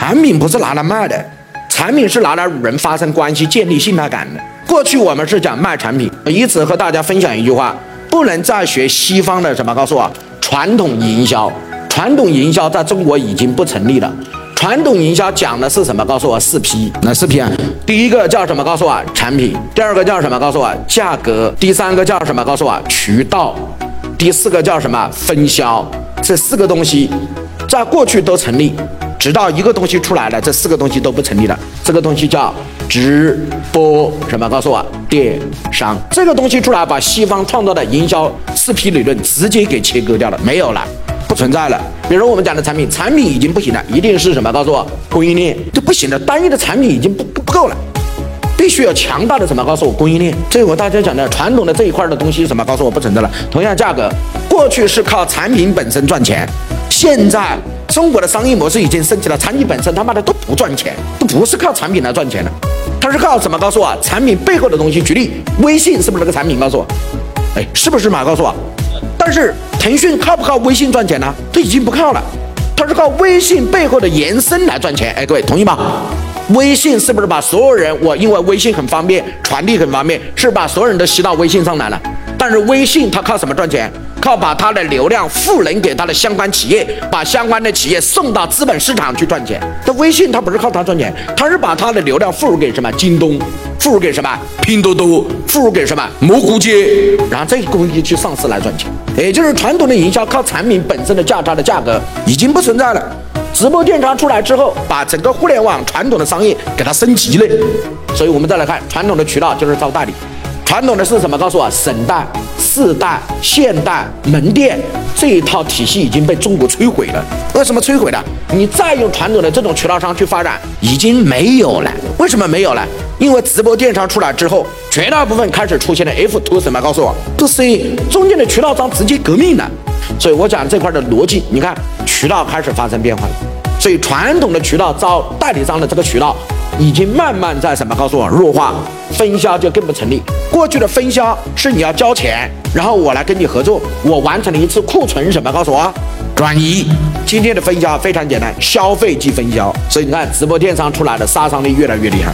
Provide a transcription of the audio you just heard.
产品不是拿来卖的，产品是拿来与人发生关系、建立信赖感的。过去我们是讲卖产品，以此和大家分享一句话：不能再学西方的什么？告诉我，传统营销，传统营销在中国已经不成立了。传统营销讲的是什么？告诉我四 P，哪四 P 啊？第一个叫什么？告诉我产品。第二个叫什么？告诉我价格。第三个叫什么？告诉我渠道。第四个叫什么？分销。这四个东西在过去都成立，直到一个东西出来了，这四个东西都不成立了。这个东西叫直播，什么？告诉我电商。这个东西出来，把西方创造的营销四 P 理论直接给切割掉了，没有了。不存在了。比如我们讲的产品，产品已经不行了，一定是什么？告诉我，供应链就不行了。单一的产品已经不不不够了，必须要强大的什么？告诉我，供应链。这我大？家讲的传统的这一块的东西，什么？告诉我不存在了。同样价格，过去是靠产品本身赚钱，现在中国的商业模式已经升级了，产品本身他妈的都不赚钱，都不是靠产品来赚钱的，它是靠什么？告诉我，产品背后的东西。举例，微信是不是那个产品？告诉我，哎，是不是嘛？告诉我。但是腾讯靠不靠微信赚钱呢？它已经不靠了，它是靠微信背后的延伸来赚钱。哎，各位同意吗？微信是不是把所有人我因为微信很方便，传递很方便，是把所有人都吸到微信上来了？但是微信它靠什么赚钱？要把它的流量赋能给它的相关企业，把相关的企业送到资本市场去赚钱。这微信它不是靠它赚钱，它是把它的流量赋予给什么？京东，赋予给什么？拼多多，赋予给什么？蘑菇街，然后这个东西去上市来赚钱。也就是传统的营销靠产品本身的价差的价格已经不存在了。直播电商出来之后，把整个互联网传统的商业给它升级了。所以我们再来看传统的渠道就是招代理。传统的是什么？告诉我，省代、市代、县代、门店这一套体系已经被中国摧毁了。为什么摧毁了？你再用传统的这种渠道商去发展，已经没有了。为什么没有了？因为直播电商出来之后，绝大部分开始出现了 F to 什么？告诉我，不是中间的渠道商直接革命了。所以我讲这块的逻辑，你看渠道开始发生变化了。所以传统的渠道招代理商的这个渠道。已经慢慢在什么？告诉我弱化，分销就更不成立。过去的分销是你要交钱，然后我来跟你合作，我完成了一次库存什么？告诉我转移。今天的分销非常简单，消费即分销。所以你看直播电商出来的杀伤力越来越厉害。